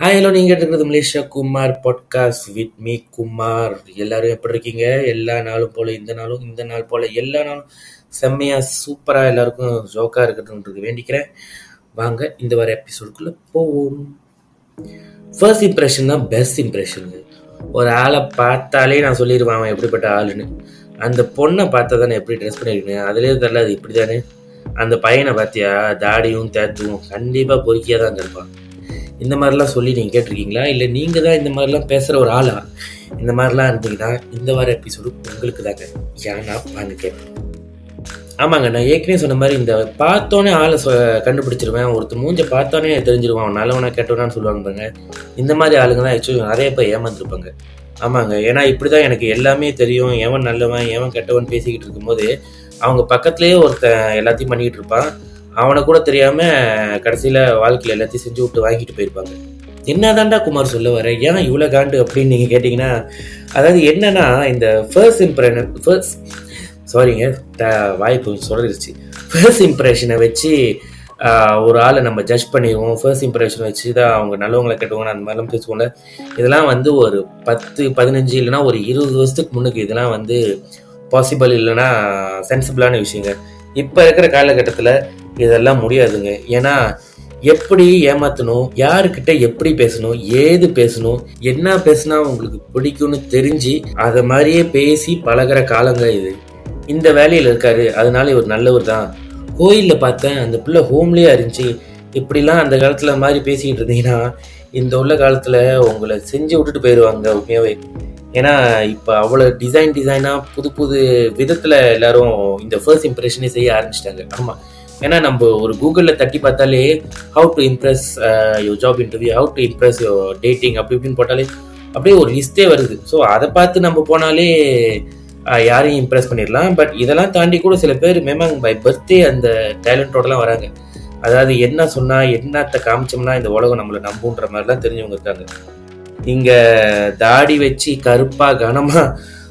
Hi hello நீங்கள் இருக்கிறது Malaysia Kumar podcast with me Kumar. எல்லாரும் எப்படி இருக்கீங்க? எல்லா நாளும் போல் இந்த நாளும் இந்த நாள் போல் எல்லா நாளும் செம்மையாக சூப்பராக எல்லாருக்கும் ஜோக்காக இருக்கட்டும்ன்றது வேண்டிக்கிறேன். வாங்க இந்த வர எபிசோடுக்குள்ளே போவோம். ஃபர்ஸ்ட் இம்ப்ரெஷன் தான் பெஸ்ட் இம்ப்ரெஷனுங்க ஒரு ஆளை பார்த்தாலே நான் சொல்லிடுவேன் அவன் எப்படிப்பட்ட ஆளுன்னு. அந்த பொண்ணை பார்த்தா தானே எப்படி ட்ரெஸ் பண்ணியிருக்கேன் அதுலேயே தெரியல அது இப்படி தானே அந்த பையனை பார்த்தியா? தாடியும் தேத்துவும் கண்டிப்பாக பொறுக்கியாக தான் இருப்பான் இந்த மாதிரிலாம் சொல்லி நீங்கள் கேட்டிருக்கீங்களா? இல்லை நீங்கள் தான் இந்த மாதிரிலாம் பேசுகிற ஒரு ஆளா? இந்த மாதிரிலாம் இருந்தீங்கன்னா இந்த வார எபிசோடு உங்களுக்கு தாங்க ஏன்னா வாங்க கேட்பேன். ஆமாங்க நான் ஏற்கனவே சொன்ன மாதிரி இந்த பார்த்தோன்னே ஆளை சொ கண்டுபிடிச்சிருவேன். ஒருத்தர் மூஞ்ச பார்த்தோன்னே தெரிஞ்சிருவான். அவன் நல்லவனா கேட்டவனான்னு சொல்லுவாங்க பாருங்க. இந்த மாதிரி ஆளுங்க தான் ஆக்சுவலி நிறைய பேர் ஏமாந்துருப்பாங்க. ஆமாங்க ஏன்னா இப்படி தான் எனக்கு எல்லாமே தெரியும். எவன் நல்லவன் எவன் கெட்டவன் பேசிக்கிட்டு இருக்கும்போது அவங்க பக்கத்துலேயே ஒருத்தன் எல்லாத்தையும் பண்ணிக்கிட்டு இருப்பான். அவனை கூட தெரியாமல் கடைசியில் வாழ்க்கையில் எல்லாத்தையும் செஞ்சு விட்டு வாங்கிட்டு போயிருப்பாங்க. என்னதான்டா குமார் சொல்ல வர ஏன் இவ்வளோ காண்டு அப்படின்னு நீங்கள் கேட்டிங்கன்னா அதாவது என்னன்னா இந்த ஃபர்ஸ்ட் இம்ப்ரெஷன் ஃபர்ஸ்ட் சாரிங்க த வாய்ப்பு சொல்லிருச்சு ஃபர்ஸ்ட் இம்ப்ரெஷனை வச்சு ஒரு ஆளை நம்ம ஜட்ஜ் பண்ணிடுவோம். ஃபர்ஸ்ட் இம்ப்ரெஷன் வச்சு தான் அவங்க நல்லவங்களை கெட்டவங்க அந்த மாதிரிலாம் பேசுவோம்ல. இதெல்லாம் வந்து ஒரு பத்து பதினஞ்சு இல்லைன்னா ஒரு இருபது வருஷத்துக்கு முன்னுக்கு இதெல்லாம் வந்து பாசிபிள் இல்லைன்னா சென்சிபிளான விஷயங்க. இப்போ இருக்கிற காலகட்டத்தில் இதெல்லாம் முடியாதுங்க. ஏன்னா எப்படி ஏமாற்றணும் யாருக்கிட்ட எப்படி பேசணும் ஏது பேசணும் என்ன பேசினா உங்களுக்கு பிடிக்கும்னு தெரிஞ்சு அதை மாதிரியே பேசி பழகுற காலங்க இது. இந்த வேலையில் இருக்காரு அதனால இவர் நல்லவர் தான். கோயிலில் பார்த்தேன் அந்த பிள்ளை ஹோம்லேயே இருந்துச்சு இப்படிலாம் அந்த காலத்தில் மாதிரி பேசிக்கிட்டு இருந்தீங்கன்னா இந்த உள்ள காலத்தில் உங்களை செஞ்சு விட்டுட்டு போயிடுவாங்க உண்மையாகவே ஏன்னா இப்போ அவ்வளோ டிசைன் டிசைனாக புது புது விதத்தில் எல்லாரும் இந்த ஃபர்ஸ்ட் இம்ப்ரெஷனே செய்ய ஆரம்பிச்சிட்டாங்க. ஆமாம் ஏன்னா நம்ம ஒரு கூகுளில் தட்டி பார்த்தாலே how to impress your job interview how to impress your dating அப்படி இப்படின்னு போட்டாலே அப்படியே ஒரு லிஸ்ட்டே வருது. ஸோ அதை பார்த்து நம்ம போனாலே யாரையும் இம்ப்ரெஸ் பண்ணிடலாம். பட் இதெல்லாம் தாண்டி கூட சில பேர் மேமாங் பை பர்த்டே அந்த டேலண்டோடலாம் வராங்க. அதாவது என்ன சொன்னால் என்னத்தை காமிச்சோம்னா இந்த உலகம் நம்மளை நம்புன்ற மாதிரிலாம் தெரிஞ்சவங்க இருக்காங்க. இங்க தாடி வச்சு கருப்பா கனமா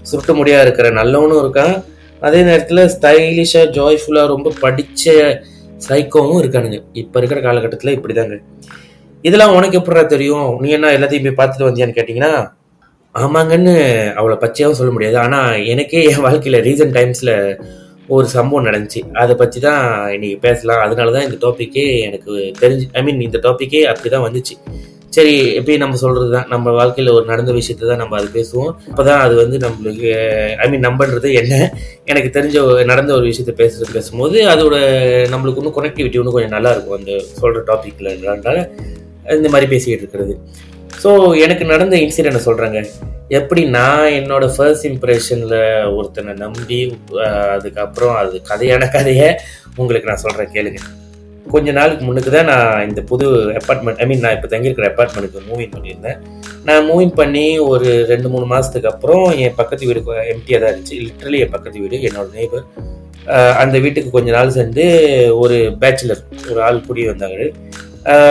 சுருட்ட முடியா இருக்கிற நல்லவனும் இருக்கான். அதே நேரத்தில் ஸ்டைலிஷாக ஜாய்ஃபுல்லாக ரொம்ப படித்த சைக்கோவும் இருக்கானுங்க. இப்போ இருக்கிற காலகட்டத்தில் இப்படிதாங்க. இதெல்லாம் உனக்கு எப்படிடா தெரியும்? நீ என்ன எல்லாத்தையும் போய் பார்த்துட்டு வந்தியான்னு கேட்டிங்கன்னா ஆமாங்கன்னு அவ்வளோ பச்சையாகவும் சொல்ல முடியாது. ஆனால் எனக்கே என் வாழ்க்கையில் ரீசன்ட் டைம்ஸில் ஒரு சம்பவம் நடந்துச்சு. அதை பற்றி தான் இன்னைக்கு பேசலாம். அதனால தான் இந்த டாப்பிக்கே எனக்கு தெரிஞ்சு ஐ மீன் இந்த டாப்பிக்கே அப்படி தான் வந்துச்சு. சரி எப்பயும் நம்ம சொல்கிறது தான் நம்ம வாழ்க்கையில் ஒரு நடந்த விஷயத்தை தான் நம்ம அது பேசுவோம். அப்போ தான் அது வந்து நம்மளுக்கு ஐ மீன் நம்பன்றது என்ன? எனக்கு தெரிஞ்ச ஒரு- நடந்த ஒரு விஷயத்தை பேச பேசும்போது அதோட நம்மளுக்கு இன்னும் கனெக்டிவிட்டி இன்னும் கொஞ்சம் நல்லா இருக்கும். அந்த சொல்கிற டாப்பிக்கில்ன்றனால இந்த மாதிரி பேசிக்கிட்டு இருக்கிறது. ஸோ எனக்கு நடந்த இன்சிடென்ட் சொல்கிறாங்க எப்படி நான் என்னோட ஃபர்ஸ்ட் இம்ப்ரெஷனில் ஒருத்தனை நம்பி அதுக்கப்புறம் அது கதையான கதையை உங்களுக்கு நான் சொல்கிறேன் கேளுங்க. கொஞ்ச நாளுக்கு முன்னுக்கு தான் நான் இந்த புது அப்பார்ட்மெண்ட் ஐ மீன் நான் இப்போ தங்கியிருக்கிற அப்பார்ட்மெண்ட்டுக்கு மூவின் பண்ணியிருந்தேன். நான் மூவின் பண்ணி ஒரு ரெண்டு மூணு மாதத்துக்கு அப்புறம் என் பக்கத்து வீடு எம்டியாக தான் இருந்துச்சு. லிட்ரலி என் பக்கத்து வீடு என்னோட நெய்பர் அந்த வீட்டுக்கு கொஞ்ச நாள் சென்று ஒரு பேச்சுலர் ஒரு ஆள் குடி வந்தாங்க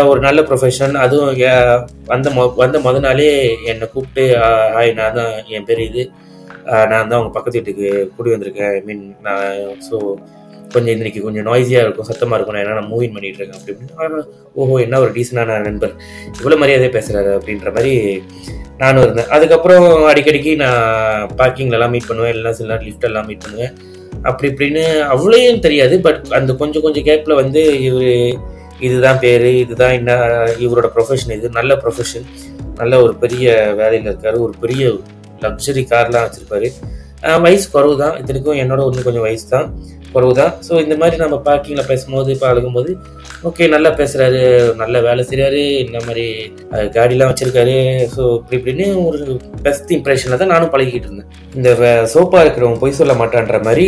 ஒரு நல்ல ப்ரொஃபஷன் அதுவும் ஏ- வந்த மொ வந்த முத நாளே என்னை கூப்பிட்டு ஹாய் நான் தான் என் பேர் இது. நான் தான் அவங்க பக்கத்து வீட்டுக்கு குடி வந்திருக்கேன். ஐ மீன் நான் ஸோ கொஞ்சம் இன்னைக்கு கொஞ்சம் நாய்ஸியாக இருக்கும் சத்தமாக இருக்கும். நான் என்ன மூவின் பண்ணிட்டு இருக்கேன் அப்படி இப்படின்னு. ஓஹோ என்ன ஒரு டீசனான நண்பர். இவ்வளோ மரியாதையாக பேசுகிறாரு அப்படின்ற மாதிரி நானும் இருந்தேன். அதுக்கப்புறம் அடிக்கடிக்கு நான் பார்க்கிங்லலாம் மீட் பண்ணுவேன். எல்லாம் சில நேரம் லிஃப்டெல்லாம் மீட் பண்ணுவேன். அப்படி இப்படின்னு அவ்வளோயும் தெரியாது. பட் அந்த கொஞ்சம் கொஞ்சம் கேப்பில் வந்து இவர் இதுதான் பேர் இதுதான் என்ன இவரோட ப்ரொஃபஷன் இது நல்ல ப்ரொஃபஷன் நல்ல ஒரு பெரிய வேலையில் இருக்கார். ஒரு பெரிய லக்ஸரி கார்லாம் வச்சுருப்பாரு. வயசு குறவு தான் இத்தனைக்கும் என்னோட ஒன்று கொஞ்சம் வயசு தான் குறவு தான் ஸோ இந்த மாதிரி நம்ம பார்க்கிங்கில் பேசும்போது பழகும்போது ஓகே நல்லா பேசுகிறாரு நல்ல வேலை செய்கிறாரு இந்த மாதிரி காடிலாம் வச்சுருக்காரு. ஸோ இப்படி இப்படின்னு ஒரு பெஸ்ட் இம்ப்ரெஷனில் தான் நானும் பழகிக்கிட்டு இருந்தேன். இந்த சோப்பாக இருக்கிறவங்க பொய் சொல்ல மாட்டான்ற மாதிரி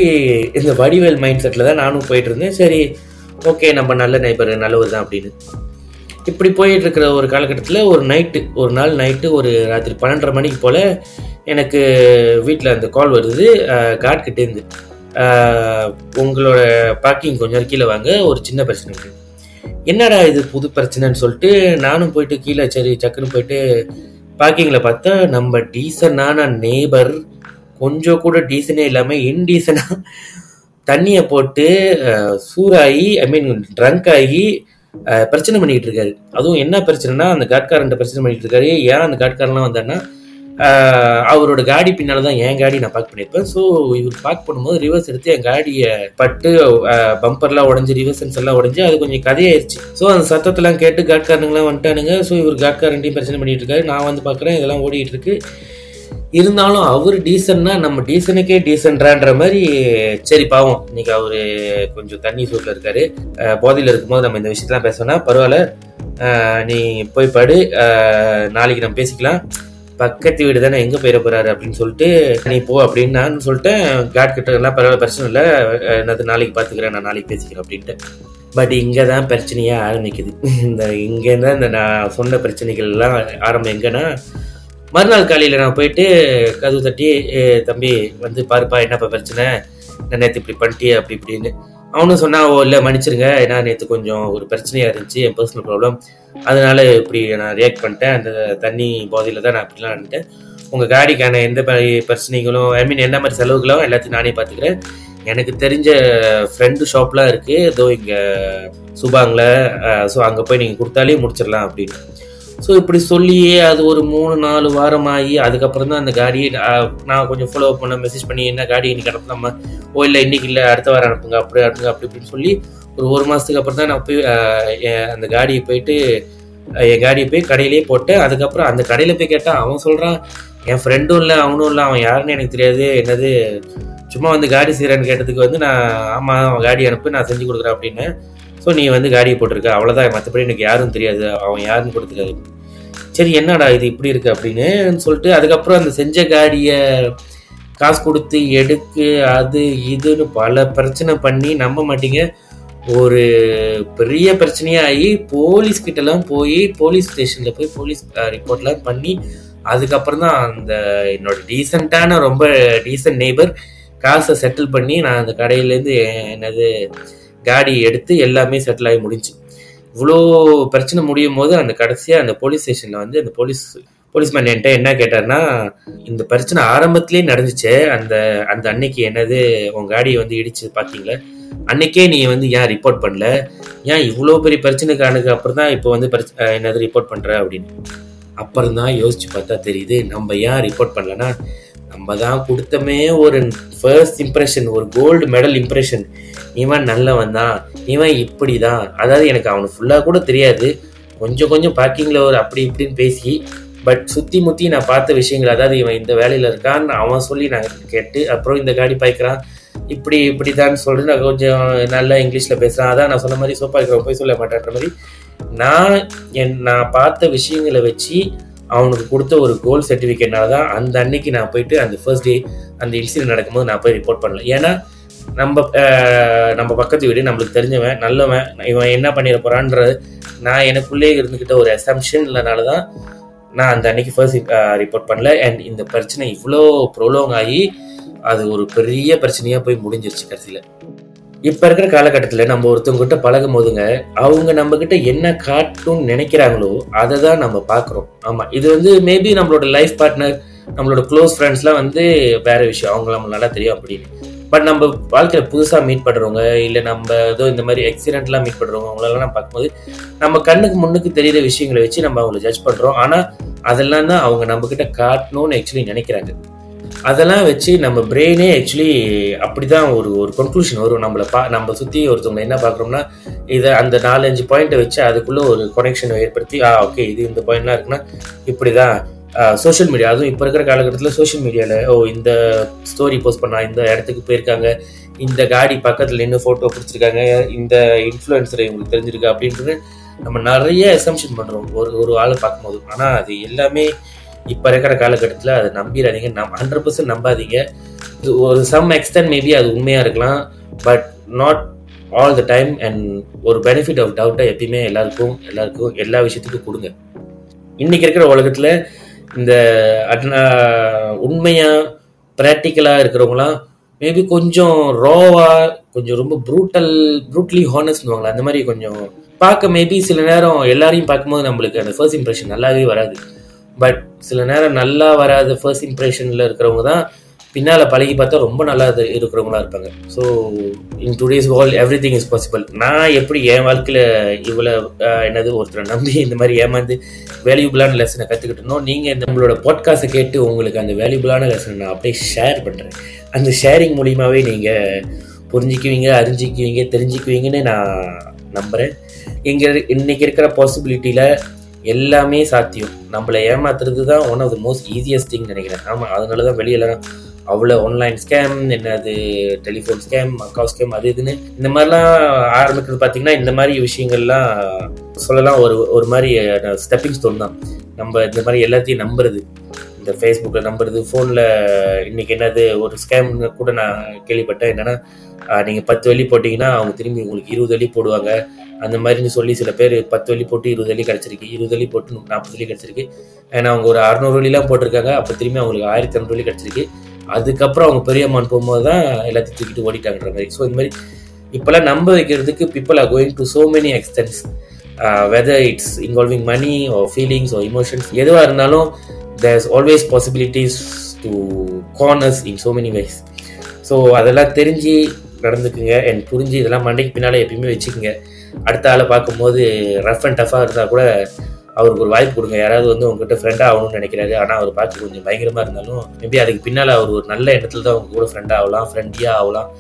இந்த வடிவேல் மைண்ட் செட்டில் தான் நானும் போயிட்டு இருந்தேன். சரி ஓகே நம்ம நல்ல நைபர் நல்லவர் தான் அப்படின்னு. இப்படி போயிட்டு இருக்கிற ஒரு காலகட்டத்தில் ஒரு நைட்டு ஒரு நாள் நைட்டு ஒரு ராத்திரி பன்னெண்டரை மணிக்கு போல் எனக்கு வீட்டில் அந்த கால் வருது. காட்கிட்டேருந்து உங்களோட பார்க்கிங் கொஞ்சம் நேரம் கீழே வாங்க ஒரு சின்ன பிரச்சனை இருக்கு. என்னடா இது புது பிரச்சனைன்னு சொல்லிட்டு நானும் போயிட்டு கீழே சரி சக்குன்னு போயிட்டு பார்க்கிங்கில் பார்த்தா நம்ம டீசனான நேபர் கொஞ்சம் கூட டீசனே இல்லாமல் இன்டீசனாக தண்ணியை போட்டு சூறாகி ஐ மீன் ட்ரங்க் ஆகி பிரச்சனை பண்ணிக்கிட்டு இருக்காரு. அதுவும் என்ன பிரச்சனைனா அந்த காட்காரன்ட்ட பிரச்சனை பண்ணிட்டு இருக்காரு. ஏன் அந்த காட்காரன்லாம் வந்தாருன்னா அவரோட காடி பின்னால தான் என் காடி நான் பார்க் பண்ணியிருப்பேன். ஸோ இவர் பார்க் பண்ணும்போது ரிவர்ஸ் எடுத்து என் காடியை பட்டு பம்பர்லாம் உடஞ்சி ரிவர்ஸ் சென்ஸ் எல்லாம் உடஞ்சி அது கொஞ்சம் கதையாயிருச்சு. ஸோ அந்த சத்தத்தெல்லாம் கேட்டு காட்காரனுங்களாம் வந்துட்டானுங்க. ஸோ இவர் காட்காரன்ட்டையும் பிரச்சனை பண்ணிட்டு இருக்காரு. நான் வந்து பார்க்குறேன் இதெல்லாம் ஓடிட்டு இருக்கு. இருந்தாலும் அவர் டீசன்னா நம்ம டீசனுக்கே டீசன்றான்ற மாதிரி சரி பாவம். இன்னைக்கு அவரு கொஞ்சம் தண்ணி சூட்டில் இருக்காரு. போதையில் இருக்கும்போது நம்ம இந்த விஷயத்தெல்லாம் பேசணும்னா பரவாயில்ல. நீ போய் படு. நாளைக்கு நம்ம பேசிக்கலாம். பக்கத்து வீடு தானே எங்கே போயிட போறாரு அப்படின்னு சொல்லிட்டு நீ போ அப்படின்னு நான் சொல்லிட்டேன் காட் கிட்ட எல்லாம் பரவாயில்ல பிரச்சனை இல்லை. என்னது நாளைக்கு பார்த்துக்கிறேன் நான் நாளைக்கு பேசிக்கிறேன் அப்படின்ட்டு. பட் இங்கே தான் பிரச்சனையே ஆரம்பிக்குது. இந்த இங்கே தான் இந்த நான் சொன்ன பிரச்சனைகள் எல்லாம் ஆரம்பம் எங்கன்னா மறுநாள் காலையில் நான் போயிட்டு கதவு தட்டி தம்பி வந்து பாருப்பா என்னப்பா பிரச்சனை? நான் நேற்று இப்படி பண்ணிட்டியே? அப்படி இப்படின்னு. அவனும் சொன்னா ஓ இல்லை மன்னிச்சிருங்க. ஏன்னா நேற்று கொஞ்சம் ஒரு பிரச்சனையாக இருந்துச்சு என் பர்சனல் ப்ராப்ளம் அதனால இப்படி நான் ரியாக்ட் பண்ணிட்டேன். அந்த தண்ணி பாதியில் தான் நான் அப்படிலாம் நின்றுட்டேன் உங்கள் காடிக்கான எந்த மாதிரி பிரச்சனைகளும் ஐ மீன் என்ன மாதிரி செலவுகளும் எல்லாத்தையும் நானே பார்த்துக்கிறேன். எனக்கு தெரிஞ்ச ஃப்ரெண்டு ஷாப்லாம் இருக்குது ஏதோ இங்கே சுபாங்கில் ஸோ அங்கே போய் நீங்கள் கொடுத்தாலே முடிச்சிடலாம் அப்படின்னு. ஸோ இப்படி சொல்லியே அது ஒரு மூணு நாலு வாரம் ஆகி அதுக்கப்புறம் தான் அந்த காடியை நான் கொஞ்சம் ஃபாலோ பண்ண மெசேஜ் பண்ணி என்ன காடி இன்னைக்கு அனுப்பலாமா ஓ இல்லை இன்னைக்கு இல்லை அடுத்த வாரம் அனுப்புங்க அப்படி அனுப்புங்க அப்படி இப்படின்னு சொல்லி ஒரு ஒரு மாதத்துக்கு அப்புறம் தான் நான் போய் என் அந்த காடியை போயிட்டு என் காடியை போய் கடையிலேயே போட்டேன் அதுக்கப்புறம் அந்த கடையில் போய் கேட்டால் அவன் சொல்கிறான் என் ஃப்ரெண்டும் இல்லை அவனும் இல்லை அவன் யாருன்னு எனக்கு தெரியாது என்னது சும்மா வந்து காடி செய்கிறேன்னு கேட்டதுக்கு வந்து நான் ஆமாம் அவன் காடி அனுப்பு நான் செஞ்சு கொடுக்குறேன் அப்படின்னு ஸோ நீ வந்து காடியை போட்டிருக்க. அவ்வளோதான் மற்றபடி எனக்கு யாரும் தெரியாது. அவன் யாருன்னு கொடுத்துருக்காரு சரி என்னடா இது இப்படி இருக்கு அப்படின்னு சொல்லிட்டு அதுக்கப்புறம் அந்த செஞ்ச காடியை காசு கொடுத்து எடுக்கு அது இதுன்னு பல பிரச்சனை பண்ணி நம்ப மாட்டீங்க. ஒரு பெரிய பிரச்சனையாகி போலீஸ் கிட்டலாம் போய் போலீஸ் ஸ்டேஷனில் போய் போலீஸ் ரிப்போர்ட்லாம் பண்ணி அதுக்கப்புறம் தான் அந்த என்னோட டீசெண்டான ரொம்ப டீசெண்ட் நெய்பர் காசை செட்டில் பண்ணி நான் அந்த கடையிலேருந்து என்னது காடி எடுத்து எல்லாமே செட்டில் ஆகி முடிஞ்சு. இவ்வளோ பிரச்சனை முடியும் போது அந்த கடைசியாக அந்த போலீஸ் ஸ்டேஷனில் வந்து அந்த போலீஸ் போலீஸ்மேன் என்கிட்ட என்ன கேட்டார்னா இந்த பிரச்சனை ஆரம்பத்திலே நடந்துச்சே அந்த அந்த அன்னைக்கு என்னது உன் காடியை வந்து இடிச்சு பார்த்தீங்களே அன்னைக்கே நீ வந்து ஏன் ரிப்போர்ட் பண்ணல? ஏன் இவ்வளோ பெரிய பிரச்சனைக்கானுக்கு அப்புறம் தான் இப்போ வந்து பிரச்ச- என்னது ரிப்போர்ட் பண்ணுற அப்படின்னு. அப்புறம் தான் யோசிச்சு பார்த்தா தெரியுது நம்ம ஏன் ரிப்போர்ட் பண்ணலன்னா நம்ம தான் கொடுத்தமே ஒரு ஃபர்ஸ்ட் இம்ப்ரெஷன் ஒரு கோல்டு மெடல் இம்ப்ரெஷன் இவன் நல்லவன் தான் இவன் இப்படி தான் அதாவது எனக்கு அவனுக்கு ஃபுல்லாக கூட தெரியாது. கொஞ்சம் கொஞ்சம் பார்க்கிங்கில் ஒரு அப்படி இப்படின்னு பேசி பட் சுற்றி முற்றி நான் பார்த்த விஷயங்கள் அதாவது இவன் இந்த வேலையில் இருக்கான்னு அவன் சொல்லி நான் கேட்டு அப்புறம் இந்த காடி பாய்க்கிறான். இப்படி இப்படி தான் சொல்லிட்டு நான் கொஞ்சம் நல்லா இங்கிலீஷில் பேசுகிறேன் அதான் நான் சொன்ன மாதிரி சோப்பா இருக்கிறவன் போய் சொல்ல மாட்டேன்ற மாதிரி. நான் என் நான் பார்த்த விஷயங்களை வச்சு அவனுக்கு கொடுத்த ஒரு கோல் சர்டிஃபிகேட்னால தான் அந்த அன்னைக்கு நான் போயிட்டு அந்த ஃபர்ஸ்ட் டே அந்த இன்சிடென்ட் நடக்கும்போது நான் போய் ரிப்போர்ட் பண்ணல. ஏன்னா நம்ம நம்ம பக்கத்து வீடு நம்மளுக்கு தெரிஞ்சவன் நல்லவன் இவன் என்ன பண்ணிட போறான்ற நான் எனக்குள்ளே இருந்துக்கிட்ட ஒரு அசம்ஷன் இல்லைனால தான் நான் அந்த அன்னைக்கு ஃபர்ஸ்ட் ரிப்போர்ட் பண்ணல. அண்ட் இந்த பிரச்சனை இவ்வளோ ப்ரொலோங் ஆகி அது ஒரு பெரிய பிரச்சனையாக போய் முடிஞ்சிருச்சு கடைசியில். இப்ப இருக்கிற காலகட்டத்தில் நம்ம ஒருத்தவங்க கிட்ட பழகும் போதுங்க அவங்க நம்ம கிட்ட என்ன காட்டும்னு நினைக்கிறாங்களோ அதை தான் நம்ம பார்க்குறோம் ஆமா இது வந்து மேபி நம்மளோட லைஃப் பார்ட்னர் நம்மளோட க்ளோஸ் ஃப்ரெண்ட்ஸ்லாம் வந்து வேற விஷயம். அவங்க நம்ம நல்லா தெரியும் அப்படின்னு. பட் நம்ம வாழ்க்கையில புதுசா மீட் பண்றவங்க இல்ல நம்ம ஏதோ இந்த மாதிரி எக்ஸிடென்ட்லாம் மீட் பண்றவங்க அவங்களெல்லாம் நம்ம பார்க்கும்போது நம்ம கண்ணுக்கு முன்னுக்கு தெரியுற விஷயங்களை வச்சு நம்ம அவங்கள ஜட்ஜ் பண்றோம். ஆனா அதெல்லாம் தான் அவங்க நம்ம கிட்ட காட்டணும்னு ஆக்சுவலி நினைக்கிறாங்க. அதெல்லாம் வச்சு நம்ம பிரெயினே ஆக்சுவலி அப்படி தான் ஒரு ஒரு கன்க்ளூஷன் வரும். நம்மளை பா நம்ம சுற்றி ஒருத்தவங்க என்ன பார்க்குறோம்னா இதை அந்த நாலஞ்சு பாயிண்ட்டை வச்சு அதுக்குள்ளே ஒரு கொனெக்ஷனை ஏற்படுத்தி ஆ ஓகே இது இந்த பாயிண்ட்லாம் இருக்குன்னா இப்படி தான் சோஷியல் மீடியா அதுவும் இப்போ இருக்கிற காலகட்டத்தில் சோஷியல் மீடியாவில் ஓ இந்த ஸ்டோரி போஸ்ட் பண்ணா இந்த இடத்துக்கு போயிருக்காங்க. இந்த காடி பக்கத்தில் நின்று ஃபோட்டோ பிடிச்சிருக்காங்க. இந்த இன்ஃப்ளூயன்சர் இவங்களுக்கு தெரிஞ்சிருக்கு? அப்படின்றது நம்ம நிறைய எசம்ஷன் பண்ணுறோம் ஒரு ஒரு ஆளை பார்க்கும்போது. ஆனால் அது எல்லாமே இப்போ இருக்கிற காலகட்டத்தில் அதை நம்பிடாதீங்க நம் ஹண்ட்ரட் பர்சன்ட் நம்பாதீங்க. இது ஒரு சம் எக்ஸ்டென்ட் மேபி அது உண்மையாக இருக்கலாம் but not all the time and ஒரு பெனிஃபிட் ஆஃப் டவுட்டை எப்பயுமே எல்லாருக்கும் எல்லாருக்கும் எல்லா விஷயத்துக்கும் கொடுங்க. இன்னைக்கு இருக்கிற உலகத்தில் இந்த அட்னா- ப்ராக்டிக்கலாக இருக்கிறவங்களாம் மேபி கொஞ்சம் ரோவா கொஞ்சம் ரொம்ப ப்ரூட்டல் ப்ரூட்லி ஹானஸ்ட்னுவாங்களா அந்த மாதிரி கொஞ்சம் பார்க்க மேபி சில நேரம் எல்லாரையும் பார்க்கும்போது நம்மளுக்கு அந்த ஃபர்ஸ்ட் இம்ப்ரெஷன் நல்லாவே வராது. பட் சில நேரம் நல்லா வராத ஃபர்ஸ்ட் இம்ப்ரெஷனில் இருக்கிறவங்க தான் பின்னால் பழகி பார்த்தா ரொம்ப நல்லா இருக்கிறவங்களா இருப்பாங்க. So in today's world everything is possible நான் எப்படி என் வாழ்க்கையில் இவ்வளோ என்னது ஒருத்தரை நம்பி இந்த மாதிரி ஏமாந்து வேல்யூபிளான லெசனை கற்றுக்கிட்டனோ நீங்கள் நம்மளோட பாட்காஸ்ட்டை கேட்டு உங்களுக்கு அந்த வேல்யூபிளான லெசனை நான் அப்படியே ஷேர் பண்ணுறேன் அந்த ஷேரிங் மூலியமாகவே நீங்கள் புரிஞ்சுக்குவீங்க அறிஞ்சிக்குவீங்க தெரிஞ்சுக்குவீங்கன்னு நான் நம்புகிறேன் இங்கே இன்றைக்கி இருக்கிற பாசிபிலிட்டியில் எல்லாமே சாத்தியம். நம்மளை ஏமாத்துறது தான் one of the most easiest thing நினைக்கிறேன். ஆமாம் அதனால தான் வெளியில அவ்வளோ ஆன்லைன் ஸ்கேம் என்னது டெலிஃபோன் ஸ்கேம் அக்கா ஸ்கேம் அது இதுன்னு இந்த மாதிரிலாம் ஆரம்பிக்கிறது பார்த்தீங்கன்னா இந்த மாதிரி விஷயங்கள்லாம் சொல்லலாம். ஒரு ஒரு மாதிரி ஸ்டெப்பிங் ஸ்டோன் தான். நம்ம இந்த மாதிரி எல்லாத்தையும் நம்புறது. இந்த ஃபேஸ்புக்கில் நம்புறது ஃபோனில் இன்றைக்கி என்னது ஒரு ஸ்கேம் கூட நான் கேள்விப்பட்டேன். என்னென்னா நீங்கள் பத்து வழி போட்டிங்கன்னா அவங்க திரும்பி உங்களுக்கு இருபது வழி போடுவாங்க. அந்த மாதிரின்னு சொல்லி சில பேர் பத்து வழி போட்டு இருபது வழி கிடச்சிருக்கு. இருபது வழி போட்டு நாற்பது வழி கிடச்சிருக்கு. ஏன்னா அவங்க ஒரு அறநூறு வழிலாம் போட்டிருக்காங்க. அப்போ திரும்பி அவங்களுக்கு ஆயிரத்தி இரநூறு வழி கிடச்சிருக்கு. அதுக்கப்புறம் அவங்க பெரிய போகும்போது தான் எல்லாத்தையும் தூக்கிட்டு ஓடிட்டாங்கன்ற மாதிரி. ஸோ இந்த மாதிரி இப்போல்லாம் நம்ப வைக்கிறதுக்கு people are going to so many extents whether it's involving money or feelings or emotions எதுவாக இருந்தாலும் there's always possibilities to corners in so many ways so அதெல்லாம் தெரிஞ்சு நடந்துக்குங்க அண்ட் புரிஞ்சு இதெல்லாம் மண்டைக்கு பின்னால் எப்பயுமே வச்சுக்கோங்க. அடுத்த ஆளை பார்க்கும்போது ரஃப் அண்ட் டஃபாக இருந்தால் கூட அவருக்கு ஒரு வாய்ப்பு கொடுங்க. யாராவது வந்து உங்ககிட்ட ஃப்ரெண்டாக ஆகணும்னு நினைக்கிறாரு. ஆனால் அவர் பார்த்து கொஞ்சம் பயங்கரமாக இருந்தாலும் மேபி அதுக்கு பின்னால் அவர் ஒரு நல்ல இடத்துல தான் அவங்க கூட ஃப்ரெண்டாக ஆகலாம் ஃப்ரெண்டியாக ஆகலாம்.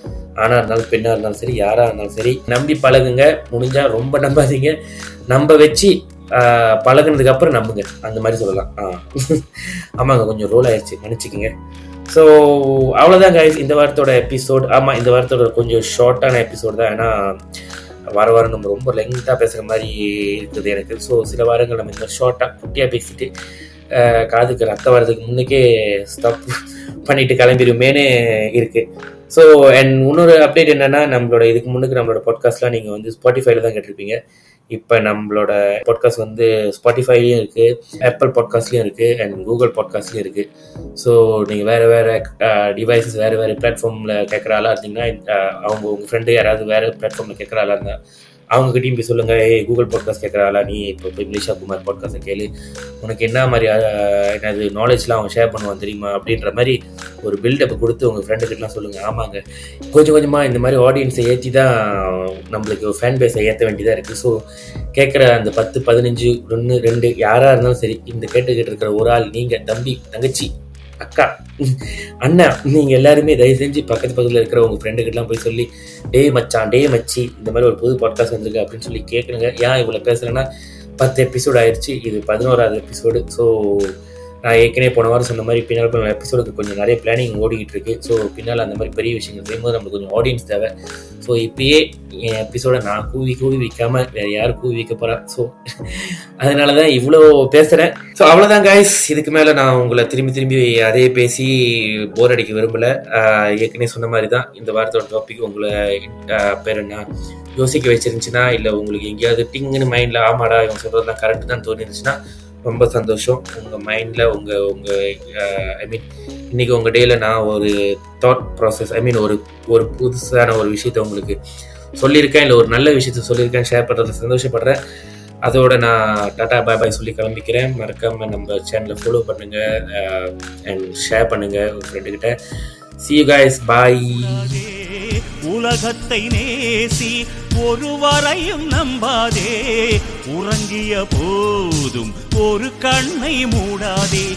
ஆனா இருந்தாலும் பெண்ணாக இருந்தாலும் சரி யாராக இருந்தாலும் சரி நம்பி பழகுங்க. முடிஞ்சால் ரொம்ப நம்பாதீங்க. நம்ப வச்சு பழகுனதுக்கப்புறம் பழகுனதுக்கு அப்புறம் நம்புங்க. அந்த மாதிரி சொல்லலாம். ஆ. ஆமாங்க கொஞ்சம் ரோல் ஆயிடுச்சு மன்னிச்சுக்கோங்க. ஸோ அவ்வளோதான் கைஸ் இந்த வாரத்தோட எபிசோட் ஆமாம் இந்த வாரத்தோட கொஞ்சம் ஷார்ட்டான எபிசோட் தான். ஏன்னா வர வாரம் நம்ம ரொம்ப லெங்காக பேசுகிற மாதிரி இருக்குது எனக்கு. ஸோ சில வாரங்கள் நம்ம இந்த ஷார்ட்டாக குட்டியாக பேசிட்டு காதுக்கு ரத்தம் வர்றதுக்கு முன்னுக்கே ஸ்டாப் பண்ணிட்டு கிளம்பிடுமேனு இருக்கு. ஸோ அண்ட் இன்னொரு அப்டேட் என்னன்னா நம்மளோட இதுக்கு முன்னுக்கு நம்மளோட பாட்காஸ்ட்லாம் நீங்கள் வந்து ஸ்பாட்டிஃபைல தான் கேட்டிருப்பீங்க. இப்போ நம்மளோட பாட்காஸ்ட் வந்து ஸ்பாட்டிஃபைலையும் இருக்குது ஆப்பிள் பாட்காஸ்ட்லையும் இருக்குது அண்ட் கூகுள் பாட்காஸ்ட்லையும் இருக்குது ஸோ நீங்கள் வேறு வேறு டிவைசஸ் வேறு வேறு பிளாட்ஃபார்மில் கேட்குற இருந்தீங்கன்னா அவங்க உங்கள் ஃப்ரெண்டு யாராவது வேறு பிளாட்ஃபார்மில் கேட்குற இருந்தால் அவங்ககிட்டயும் போய் சொல்லுங்கள் ஏய் கூகுள் பாட்காஸ்ட் கேட்குறாளா நீ இப்போ போய் மிலிஷா குமார் பாட்காஸ்ட்டை கேளு. உனக்கு என்ன மாதிரி என்னது நாலேஜ்லாம் அவங்க ஷேர் பண்ணுவான் தெரியுமா? அப்படின்ற மாதிரி ஒரு பில்டப்பை கொடுத்து உங்கள் ஃப்ரெண்டுக்கிட்டலாம் சொல்லுங்கள் ஆமாங்க. கொஞ்சம் கொஞ்சமாக இந்த மாதிரி ஆடியன்ஸை ஏற்றி தான் நம்மளுக்கு ஃபேன் பேஸை ஏற்ற வேண்டியதாக இருக்குது ஸோ கேட்குற அந்த பத்து பதினஞ்சு ஒன்று ரெண்டு யாராக இருந்தாலும் சரி இந்த கேட்டுக்கிட்டு இருக்கிற ஒரு ஆள் நீங்கள் தம்பி தங்கச்சி அக்கா அண்ணா நீங்கள் எல்லாருமே தயவு செஞ்சு பக்கத்து பக்கத்தில் இருக்கிற உங்கள் ஃப்ரெண்டுக்கிட்டலாம் போய் சொல்லி டேய் மச்சான் டே மச்சி இந்த மாதிரி ஒரு புது பாட்காஸ்ட் வந்திருக்கு அப்படின்னு சொல்லி கேட்குறேங்க ஏன் இவ்வளோ பேசுகிறேன்னா பத்து எபிசோடு ஆயிடுச்சு இது பதினோராவது எபிசோடு ஸோ நான் ஏற்கனவே போன வாரம் சொன்ன மாதிரி பின்னால் போன எபிசோடுக்கு கொஞ்சம் நிறைய பிளானிங் ஓடிக்கிட்டு இருக்கு. ஸோ பின்னால் அந்த மாதிரி பெரிய விஷயங்கள் செய்யும்போது நம்மளுக்கு கொஞ்சம் ஆடியன்ஸ் தேவை. ஸோ இப்பயே என் எபிசோடை நான் கூவி கூவி வைக்காம வேற யார் கூவி வைக்க போறா? ஸோ அதனால தான் இவ்வளோ பேசுகிறேன் ஸோ அவ்வளோதான் காய்ஸ் இதுக்கு மேலே நான் உங்களை திரும்பி திரும்பி அதே பேசி போர் அடிக்க விரும்பல. ஏற்கனவே சொன்ன மாதிரி தான் இந்த வாரத்தோட டாபிக் உங்களை பேர் என்ன? யோசிக்க வச்சிருந்துச்சுன்னா இல்லை உங்களுக்கு எங்கேயாவது டிங்குன்னு மைண்டில் ஆமாடா இவங்க சொல்கிறதுலாம் கரெக்டு தான் தோணிருந்துச்சுன்னா ரொம்ப சந்தோஷம். உங்கள் மைண்டில் உங்கள் உங்கள் ஐ மீன் இன்றைக்கி உங்கள் டேயில் நான் ஒரு தாட் ப்ராசஸ் ஐ மீன் ஒரு ஒரு புதுசான ஒரு விஷயத்த உங்களுக்கு சொல்லியிருக்கேன். இல்லை ஒரு நல்ல விஷயத்த சொல்லியிருக்கேன். ஷேர் பண்ணுறதுல சந்தோஷப்படுறேன். அதோட நான் டாட்டா பாய் பாய் சொல்லி கிளம்பிக்கிறேன். மறக்காமல் நம்ம சேனலை ஃபாலோ பண்ணுங்கள் அண்ட் ஷேர் பண்ணுங்கள் உங்கள் ஃப்ரெண்டுக்கிட்ட சி யூ காய்ஸ் பாய் உலகத்தை நேசி ஒருவரையும் நம்பாதே. உறங்கிய போதும் ஒரு கண்ணை மூடாதே.